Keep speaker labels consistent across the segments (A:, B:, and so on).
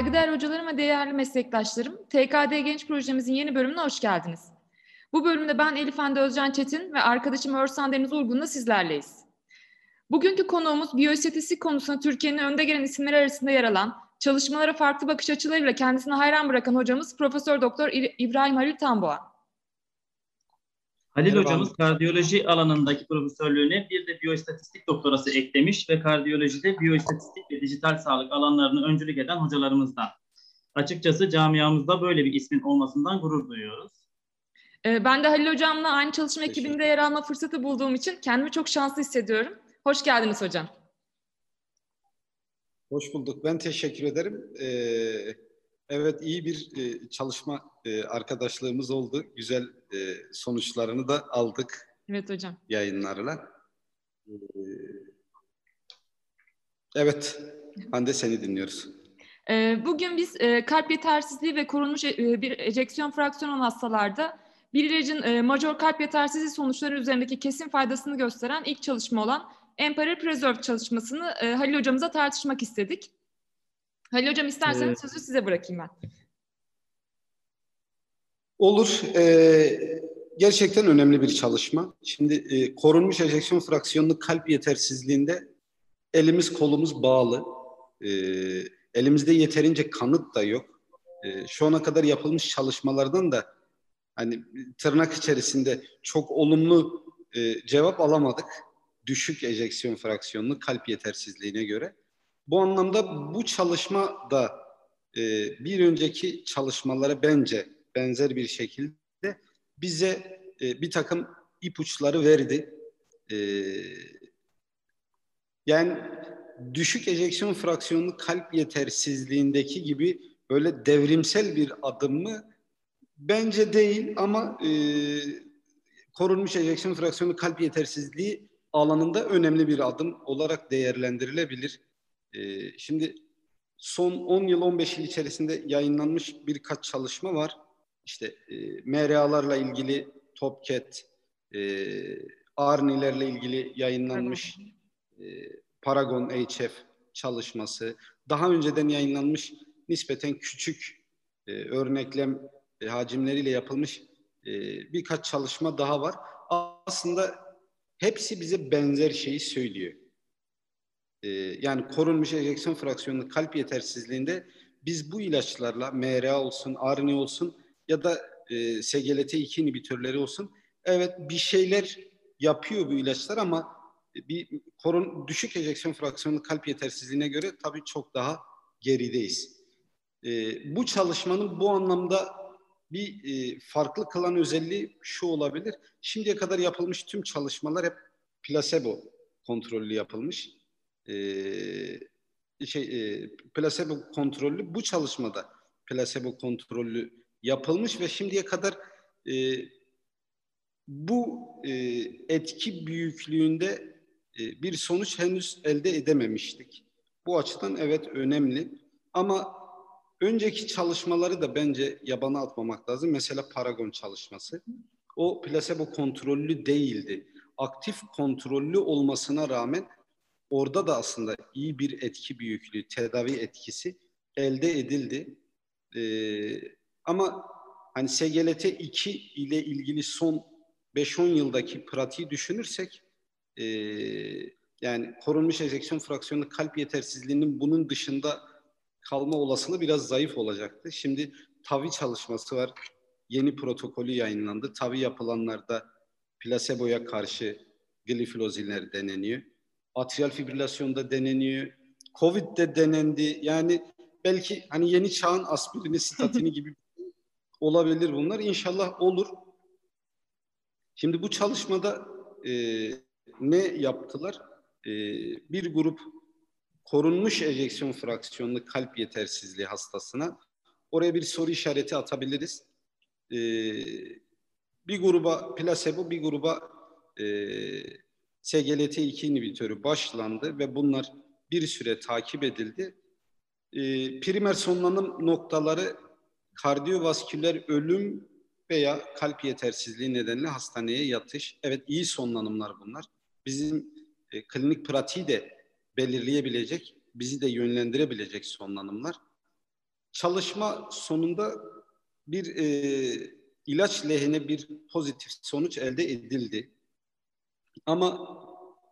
A: Saygıdeğer hocalarım ve değerli meslektaşlarım, TKD Genç Projemizin yeni bölümüne hoş geldiniz. Bu bölümde ben Elif Hande Özcan Çetin ve arkadaşım Örsan Deniz Urgun'la sizlerleyiz. Bugünkü konuğumuz biyoistatistik konusunda Türkiye'nin önde gelen isimleri arasında yer alan, çalışmalara farklı bakış açılarıyla kendisini hayran bırakan hocamız Profesör Doktor İbrahim Halil Tamboğa.
B: Halil Merhaba. hocamız kardiyoloji alanındaki profesörlüğüne bir de biyoistatistik doktorası eklemiş ve kardiyolojide biyoistatistik ve dijital sağlık alanlarını öncülük eden hocalarımızdan. Açıkçası camiamızda böyle bir ismin olmasından gurur duyuyoruz.
A: Ee, ben de Halil hocamla aynı çalışma ekibinde yer alma fırsatı bulduğum için kendimi çok şanslı hissediyorum. Hoş geldiniz hocam.
C: Hoş bulduk. Ben teşekkür ederim. Ee, evet iyi bir e, çalışma e, arkadaşlığımız oldu. Güzel e, sonuçlarını da aldık.
A: Evet hocam.
C: Yayınlarla. Ee, evet. Hande seni dinliyoruz.
A: Ee, bugün biz e, kalp yetersizliği ve korunmuş e, bir ejeksiyon fraksiyonu hastalarda bir ilacın e, major kalp yetersizliği sonuçları üzerindeki kesin faydasını gösteren ilk çalışma olan Emperor Preserve çalışmasını Halil hocamıza tartışmak istedik. Halil hocam isterseniz evet. sözü size bırakayım ben.
C: Olur. Ee, gerçekten önemli bir çalışma. Şimdi e, korunmuş ejeksiyon fraksiyonlu kalp yetersizliğinde elimiz kolumuz bağlı. E, elimizde yeterince kanıt da yok. E, şu ana kadar yapılmış çalışmalardan da hani tırnak içerisinde çok olumlu e, cevap alamadık. Düşük ejeksiyon fraksiyonlu kalp yetersizliğine göre. Bu anlamda bu çalışma da e, bir önceki çalışmalara bence benzer bir şekilde bize e, bir takım ipuçları verdi. E, yani düşük ejeksiyon fraksiyonlu kalp yetersizliğindeki gibi böyle devrimsel bir adım mı? Bence değil ama e, korunmuş ejeksiyon fraksiyonlu kalp yetersizliği alanında önemli bir adım olarak değerlendirilebilir. E, şimdi son 10 yıl 15 yıl içerisinde yayınlanmış birkaç çalışma var işte e, MRA'larla ilgili TopCat, e, ARNI'lerle ilgili yayınlanmış e, Paragon HF çalışması, daha önceden yayınlanmış nispeten küçük e, örneklem e, hacimleriyle yapılmış e, birkaç çalışma daha var. Aslında hepsi bize benzer şeyi söylüyor. E, yani korunmuş ejeksiyon fraksiyonlu kalp yetersizliğinde biz bu ilaçlarla MRA olsun, ARNI olsun ya da e, SGLT2 inhibitörleri olsun. Evet bir şeyler yapıyor bu ilaçlar ama bir korun düşük ejeksiyon fraksiyonlu kalp yetersizliğine göre tabii çok daha gerideyiz. E, bu çalışmanın bu anlamda bir e, farklı kılan özelliği şu olabilir. Şimdiye kadar yapılmış tüm çalışmalar hep plasebo kontrollü yapılmış. E, şey e, plasebo kontrollü bu çalışmada plasebo kontrollü yapılmış ve şimdiye kadar e, bu e, etki büyüklüğünde e, bir sonuç henüz elde edememiştik. Bu açıdan evet önemli ama önceki çalışmaları da bence yabana atmamak lazım. Mesela Paragon çalışması. O plasebo kontrollü değildi. Aktif kontrollü olmasına rağmen orada da aslında iyi bir etki büyüklüğü, tedavi etkisi elde edildi. Ee, ama hani SGLT2 ile ilgili son 5-10 yıldaki pratiği düşünürsek e, yani korunmuş ejeksiyon fraksiyonu kalp yetersizliğinin bunun dışında kalma olasılığı biraz zayıf olacaktı. Şimdi TAVI çalışması var. Yeni protokolü yayınlandı. TAVI yapılanlarda plaseboya karşı glifloziller deneniyor. Atrial fibrilasyonda deneniyor. Covid'de denendi. Yani belki hani yeni çağın aspirini, statini gibi olabilir bunlar. İnşallah olur. Şimdi bu çalışmada e, ne yaptılar? E, bir grup korunmuş ejeksiyon fraksiyonlu kalp yetersizliği hastasına oraya bir soru işareti atabiliriz. E, bir gruba plasebo, bir gruba e, SGLT2 inhibitörü başlandı ve bunlar bir süre takip edildi. E, primer sonlanım noktaları kardiyovasküler ölüm veya kalp yetersizliği nedeniyle hastaneye yatış. Evet iyi sonlanımlar bunlar. Bizim e, klinik pratiği de belirleyebilecek, bizi de yönlendirebilecek sonlanımlar. çalışma sonunda bir e, ilaç lehine bir pozitif sonuç elde edildi. Ama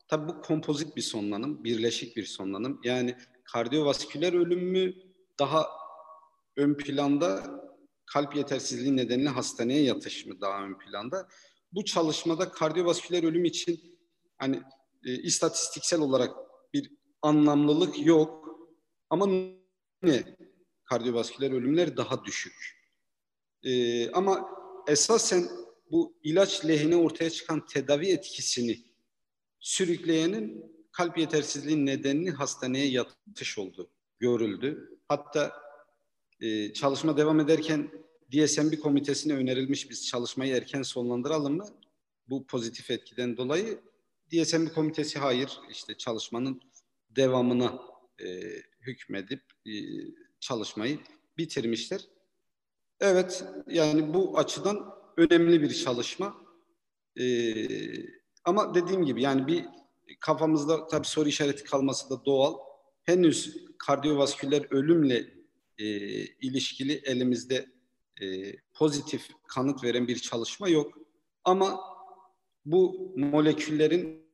C: tabi bu kompozit bir sonlanım, birleşik bir sonlanım. Yani kardiyovasküler ölüm mü daha ön planda kalp yetersizliği nedeniyle hastaneye yatış mı daha ön planda? Bu çalışmada kardiyovasküler ölüm için hani e, istatistiksel olarak bir anlamlılık yok. Ama ne? Kardiyovasküler ölümler daha düşük. E, ama esasen bu ilaç lehine ortaya çıkan tedavi etkisini sürükleyenin kalp yetersizliği nedenli hastaneye yatış oldu, görüldü. Hatta e, çalışma devam ederken DSMB komitesine önerilmiş biz çalışmayı erken sonlandıralım mı? Bu pozitif etkiden dolayı DSMB komitesi hayır işte çalışmanın devamına e, hükmedip e, çalışmayı bitirmişler. Evet yani bu açıdan önemli bir çalışma. Ee, ama dediğim gibi yani bir kafamızda tabii soru işareti kalması da doğal. Henüz kardiyovasküler ölümle e, ilişkili elimizde e, pozitif kanıt veren bir çalışma yok. Ama bu moleküllerin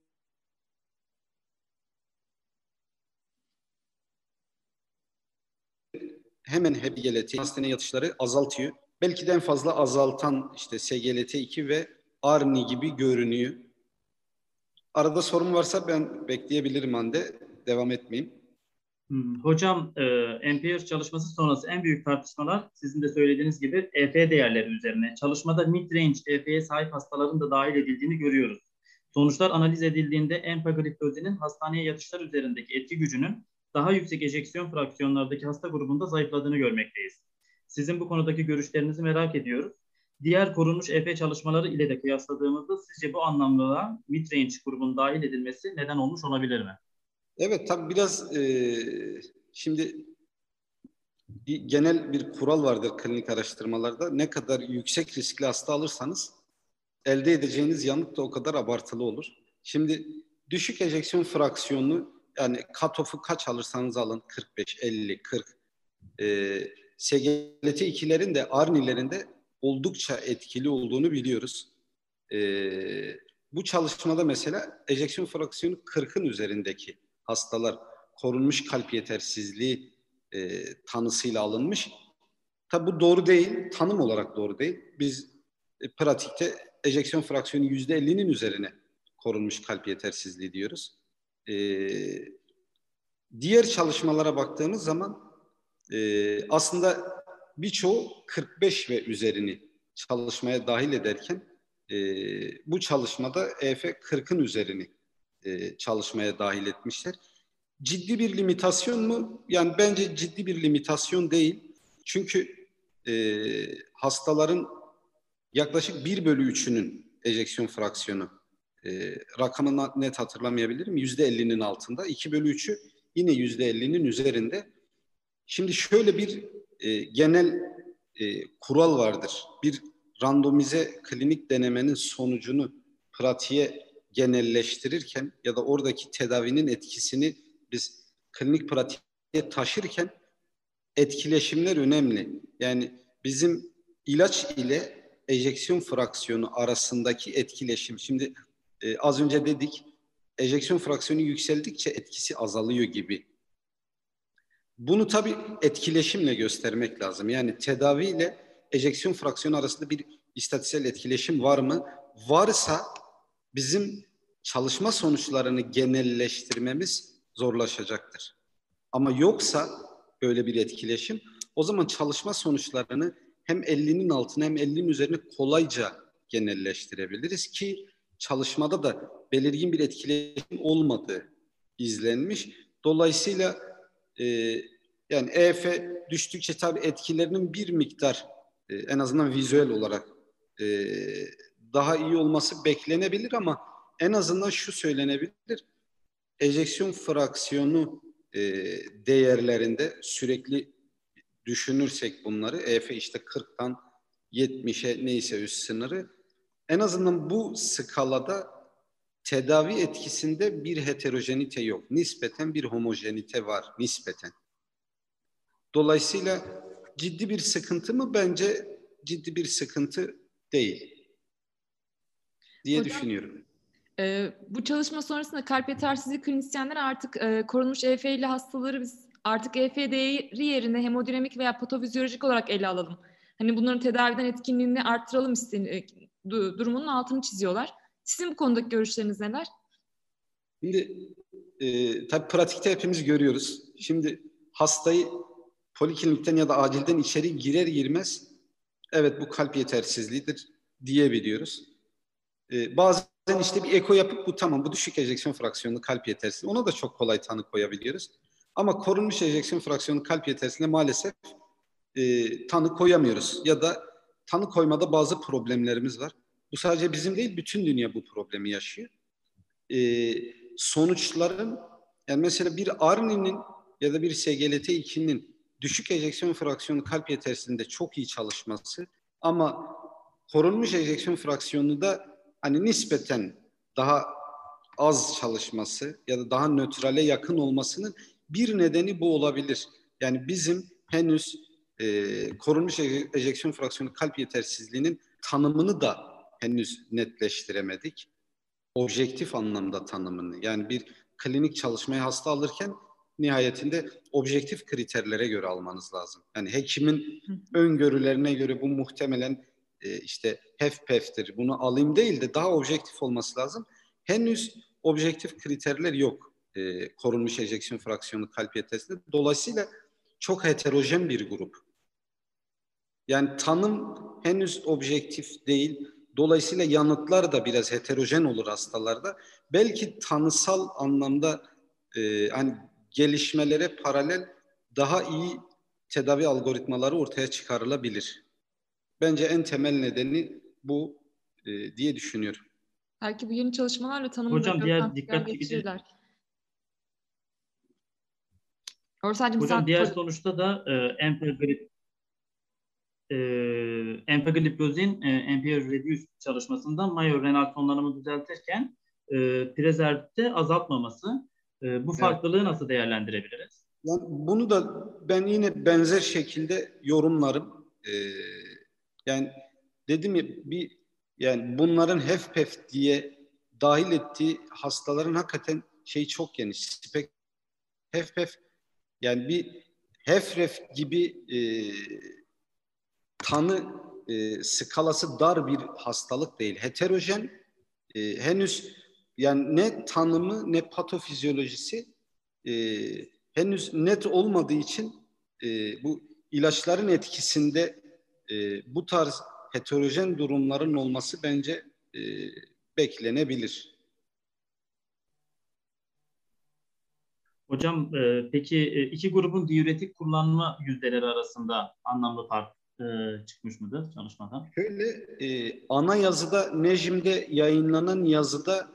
C: hemen HBGLT hastaneye yatışları azaltıyor. Belki de en fazla azaltan işte SGLT2 ve ARNI gibi görünüyor. Arada sorun varsa ben bekleyebilirim Hande. Devam etmeyeyim.
B: Hmm, hocam, e, NPR çalışması sonrası en büyük tartışmalar sizin de söylediğiniz gibi EF değerleri üzerine. Çalışmada mid-range EF'ye sahip hastaların da dahil edildiğini görüyoruz. Sonuçlar analiz edildiğinde empagliflozinin hastaneye yatışlar üzerindeki etki gücünün daha yüksek ejeksiyon fraksiyonlardaki hasta grubunda zayıfladığını görmekteyiz. Sizin bu konudaki görüşlerinizi merak ediyoruz. Diğer korunmuş EF çalışmaları ile de kıyasladığımızda sizce bu anlamlılığa mid-range grubun dahil edilmesi neden olmuş olabilir mi?
C: Evet tabii biraz e, şimdi bir genel bir kural vardır klinik araştırmalarda. Ne kadar yüksek riskli hasta alırsanız elde edeceğiniz yanıt da o kadar abartılı olur. Şimdi düşük ejeksiyon fraksiyonu yani katofu kaç alırsanız alın 45, 50, 40 e, SGLT2'lerin de ARNİ'lerin de oldukça etkili olduğunu biliyoruz. E, bu çalışmada mesela ejeksiyon fraksiyonu 40'ın üzerindeki hastalar korunmuş kalp yetersizliği e, tanısıyla alınmış. Tabi bu doğru değil, tanım olarak doğru değil. Biz e, pratikte ejeksiyon fraksiyonu yüzde 50'nin üzerine korunmuş kalp yetersizliği diyoruz. E, diğer çalışmalara baktığımız zaman e, aslında birçoğu 45 ve üzerini çalışmaya dahil ederken e, bu çalışmada EF 40'ın üzerini e, çalışmaya dahil etmişler. Ciddi bir limitasyon mu? Yani bence ciddi bir limitasyon değil. Çünkü e, hastaların yaklaşık 1 bölü 3'ünün ejeksiyon fraksiyonu e, rakamını net hatırlamayabilirim. Yüzde 50'nin altında. 2 bölü 3'ü yine yüzde 50'nin üzerinde. Şimdi şöyle bir e, genel e, kural vardır. Bir randomize klinik denemenin sonucunu pratiğe genelleştirirken ya da oradaki tedavinin etkisini biz klinik pratiğe taşırken etkileşimler önemli. Yani bizim ilaç ile ejeksiyon fraksiyonu arasındaki etkileşim. Şimdi e, az önce dedik ejeksiyon fraksiyonu yükseldikçe etkisi azalıyor gibi. Bunu tabii etkileşimle göstermek lazım. Yani tedavi ile ejeksiyon fraksiyonu arasında bir istatistiksel etkileşim var mı? Varsa bizim çalışma sonuçlarını genelleştirmemiz zorlaşacaktır. Ama yoksa böyle bir etkileşim o zaman çalışma sonuçlarını hem 50'nin altına hem 50'nin üzerine kolayca genelleştirebiliriz ki çalışmada da belirgin bir etkileşim olmadığı izlenmiş. Dolayısıyla e, yani EF düştükçe tabii etkilerinin bir miktar e, en azından vizüel olarak e, daha iyi olması beklenebilir ama en azından şu söylenebilir. Ejeksiyon fraksiyonu e, değerlerinde sürekli düşünürsek bunları EF işte 40'tan 70'e neyse üst sınırı en azından bu skalada tedavi etkisinde bir heterojenite yok. Nispeten bir homojenite var nispeten. Dolayısıyla ciddi bir sıkıntı mı? Bence ciddi bir sıkıntı değil diye Hocam, düşünüyorum.
A: E, bu çalışma sonrasında kalp yetersizliği klinisyenler artık e, korunmuş EF'li hastaları biz artık EF değeri yerine hemodinamik veya patofizyolojik olarak ele alalım. Hani bunların tedaviden etkinliğini arttıralım isteyen, e, durumunun altını çiziyorlar. Sizin bu konudaki görüşleriniz neler?
C: Şimdi e, tabii pratikte hepimiz görüyoruz. Şimdi hastayı poliklinikten ya da acilden içeri girer girmez evet bu kalp yetersizliğidir diyebiliyoruz. E, bazen işte bir eko yapıp bu tamam bu düşük ejeksiyon fraksiyonlu kalp yetersizliği ona da çok kolay tanı koyabiliyoruz. Ama korunmuş ejeksiyon fraksiyonlu kalp yetersizliğine maalesef e, tanı koyamıyoruz ya da tanı koymada bazı problemlerimiz var. Bu sadece bizim değil bütün dünya bu problemi yaşıyor. E, sonuçların yani mesela bir ARNI'nin ya da bir SGLT2'nin düşük ejeksiyon fraksiyonu kalp yetersizliğinde çok iyi çalışması ama korunmuş ejeksiyon fraksiyonu da hani nispeten daha az çalışması ya da daha nötrale yakın olmasının bir nedeni bu olabilir. Yani bizim henüz e, korunmuş ejeksiyon fraksiyonu kalp yetersizliğinin tanımını da henüz netleştiremedik. Objektif anlamda tanımını. Yani bir klinik çalışmaya hasta alırken nihayetinde objektif kriterlere göre almanız lazım. Yani hekimin öngörülerine göre bu muhtemelen e, işte HEFPEF'tir bunu alayım değil de daha objektif olması lazım. Henüz objektif kriterler yok e, korunmuş ejeksiyon fraksiyonu kalp yetersizliği. Dolayısıyla çok heterojen bir grup. Yani tanım henüz objektif değil. Dolayısıyla yanıtlar da biraz heterojen olur hastalarda. Belki tanısal anlamda e, hani gelişmelere paralel daha iyi tedavi algoritmaları ortaya çıkarılabilir. Bence en temel nedeni bu e, diye düşünüyorum.
A: Belki bu yeni çalışmalarla tanımını
B: Hocam diğer dikkat çekici Orsancığım Hocam sen... diğer sonuçta da e, empegrip e, empagliflozin e, empirical reduce çalışmasında mayor renal tonlarımı düzeltirken e, prezervatifte azaltmaması. E, bu farklılığı evet. nasıl değerlendirebiliriz?
C: Yani bunu da ben yine benzer şekilde yorumlarım. Ee, yani dedim ya bir yani bunların HEFPEF diye dahil ettiği hastaların hakikaten şey çok geniş. Spek HEFPEF yani bir HEFREF gibi e, tanı e, skalası dar bir hastalık değil. Heterojen e, henüz yani ne tanımı ne patofizyolojisi e, henüz net olmadığı için e, bu ilaçların etkisinde e, bu tarz heterojen durumların olması bence e, beklenebilir.
B: Hocam e, peki e, iki grubun diüretik kullanma yüzdeleri arasında anlamlı fark e, çıkmış mıdır çalışmada?
C: Şöyle e, ana yazıda Nejim'de yayınlanan yazıda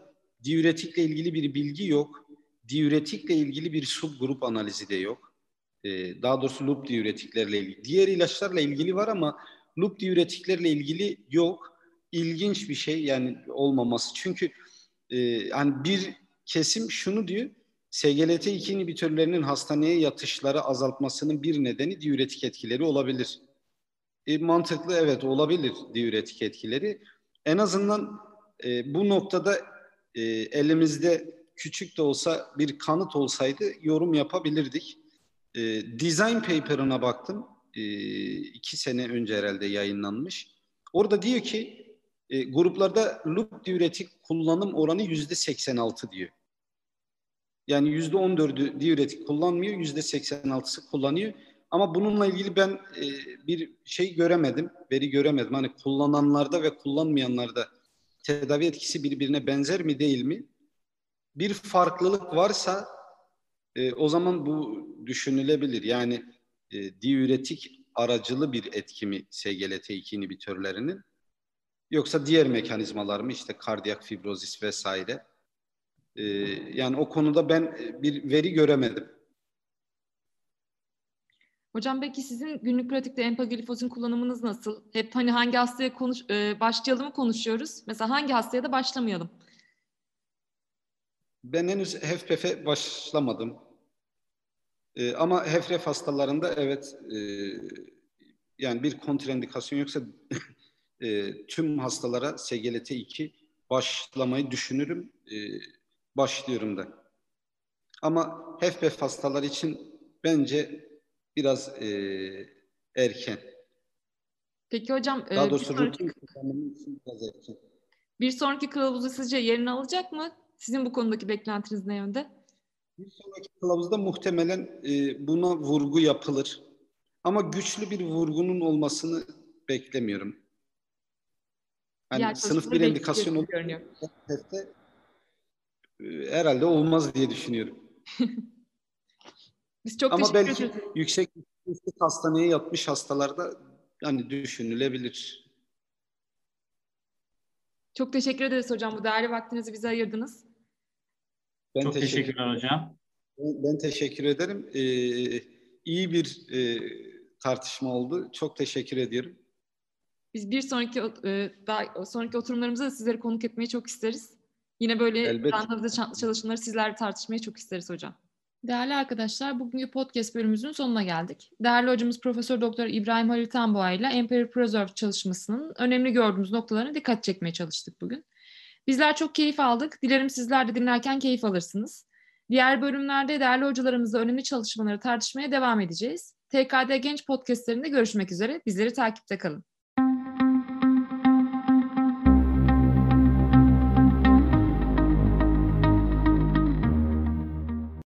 C: diüretikle ilgili bir bilgi yok. Diüretikle ilgili bir subgrup analizi de yok. E, daha doğrusu loop diüretiklerle ilgili. Diğer ilaçlarla ilgili var ama loop diüretiklerle ilgili yok. İlginç bir şey yani olmaması. Çünkü e, hani bir kesim şunu diyor. SGLT2 inhibitörlerinin hastaneye yatışları azaltmasının bir nedeni diüretik etkileri olabilir. E, mantıklı evet olabilir diüretik etkileri. En azından e, bu noktada e, elimizde küçük de olsa bir kanıt olsaydı yorum yapabilirdik. E, design paper'ına baktım. E, iki sene önce herhalde yayınlanmış. Orada diyor ki e, gruplarda loop diüretik kullanım oranı yüzde 86 diyor. Yani yüzde 14'ü diüretik kullanmıyor, yüzde 86'sı kullanıyor. Ama bununla ilgili ben e, bir şey göremedim, veri göremedim. Hani kullananlarda ve kullanmayanlarda tedavi etkisi birbirine benzer mi değil mi? Bir farklılık varsa e, o zaman bu düşünülebilir. Yani e, diüretik aracılı bir etki mi SGLT2 inhibitörlerinin yoksa diğer mekanizmalar mı işte kardiyak fibrozis vesaire. E, yani o konuda ben e, bir veri göremedim.
A: Hocam peki sizin günlük pratikte empaglifozin kullanımınız nasıl? Hep hani hangi hastaya konuş, e, başlayalım mı konuşuyoruz? Mesela hangi hastaya da başlamayalım?
C: Ben henüz HFPF'e başlamadım. E, ama HFrEF hastalarında evet e, yani bir kontraindikasyon yoksa e, tüm hastalara SGLT2 başlamayı düşünürüm. E, başlıyorum da. Ama HFpEF hastalar için bence biraz e, erken.
A: Peki hocam e,
C: Daha
A: bir,
C: doğrusu
A: sonraki,
C: kullanımı için biraz erken.
A: bir sonraki kılavuzda sizce yerini alacak mı? Sizin bu konudaki beklentiniz ne yönde?
C: Bir sonraki kılavuzda muhtemelen e, buna vurgu yapılır. Ama güçlü bir vurgunun olmasını beklemiyorum.
A: Diğer
C: Yani sınıf bir
A: görünüyor.
C: HFp'te, e, herhalde olmaz diye düşünüyorum.
A: Biz çok
C: Ama
A: teşekkür
C: belki
A: ederiz.
C: yüksek riskli hastaneye yatmış hastalarda yani düşünülebilir.
A: Çok teşekkür ederiz hocam. Bu değerli vaktinizi bize ayırdınız.
C: Ben
B: Çok
C: teşekkür,
B: teşekkürler hocam.
C: ben, ben teşekkür ederim. Ee, iyi bir e, tartışma oldu. Çok teşekkür ediyorum.
A: Biz bir sonraki e, daha sonraki oturumlarımızda da sizleri konuk etmeyi çok isteriz. Yine böyle randevuda ça- çalışmaları sizlerle tartışmayı çok isteriz hocam. Değerli arkadaşlar, bugünkü podcast bölümümüzün sonuna geldik. Değerli hocamız Profesör Doktor İbrahim Halil Tanboğa ile Empire Preserve çalışmasının önemli gördüğümüz noktalarına dikkat çekmeye çalıştık bugün. Bizler çok keyif aldık. Dilerim sizler de dinlerken keyif alırsınız. Diğer bölümlerde değerli hocalarımızla önemli çalışmaları tartışmaya devam edeceğiz. TKD Genç podcastlerinde görüşmek üzere. Bizleri takipte kalın.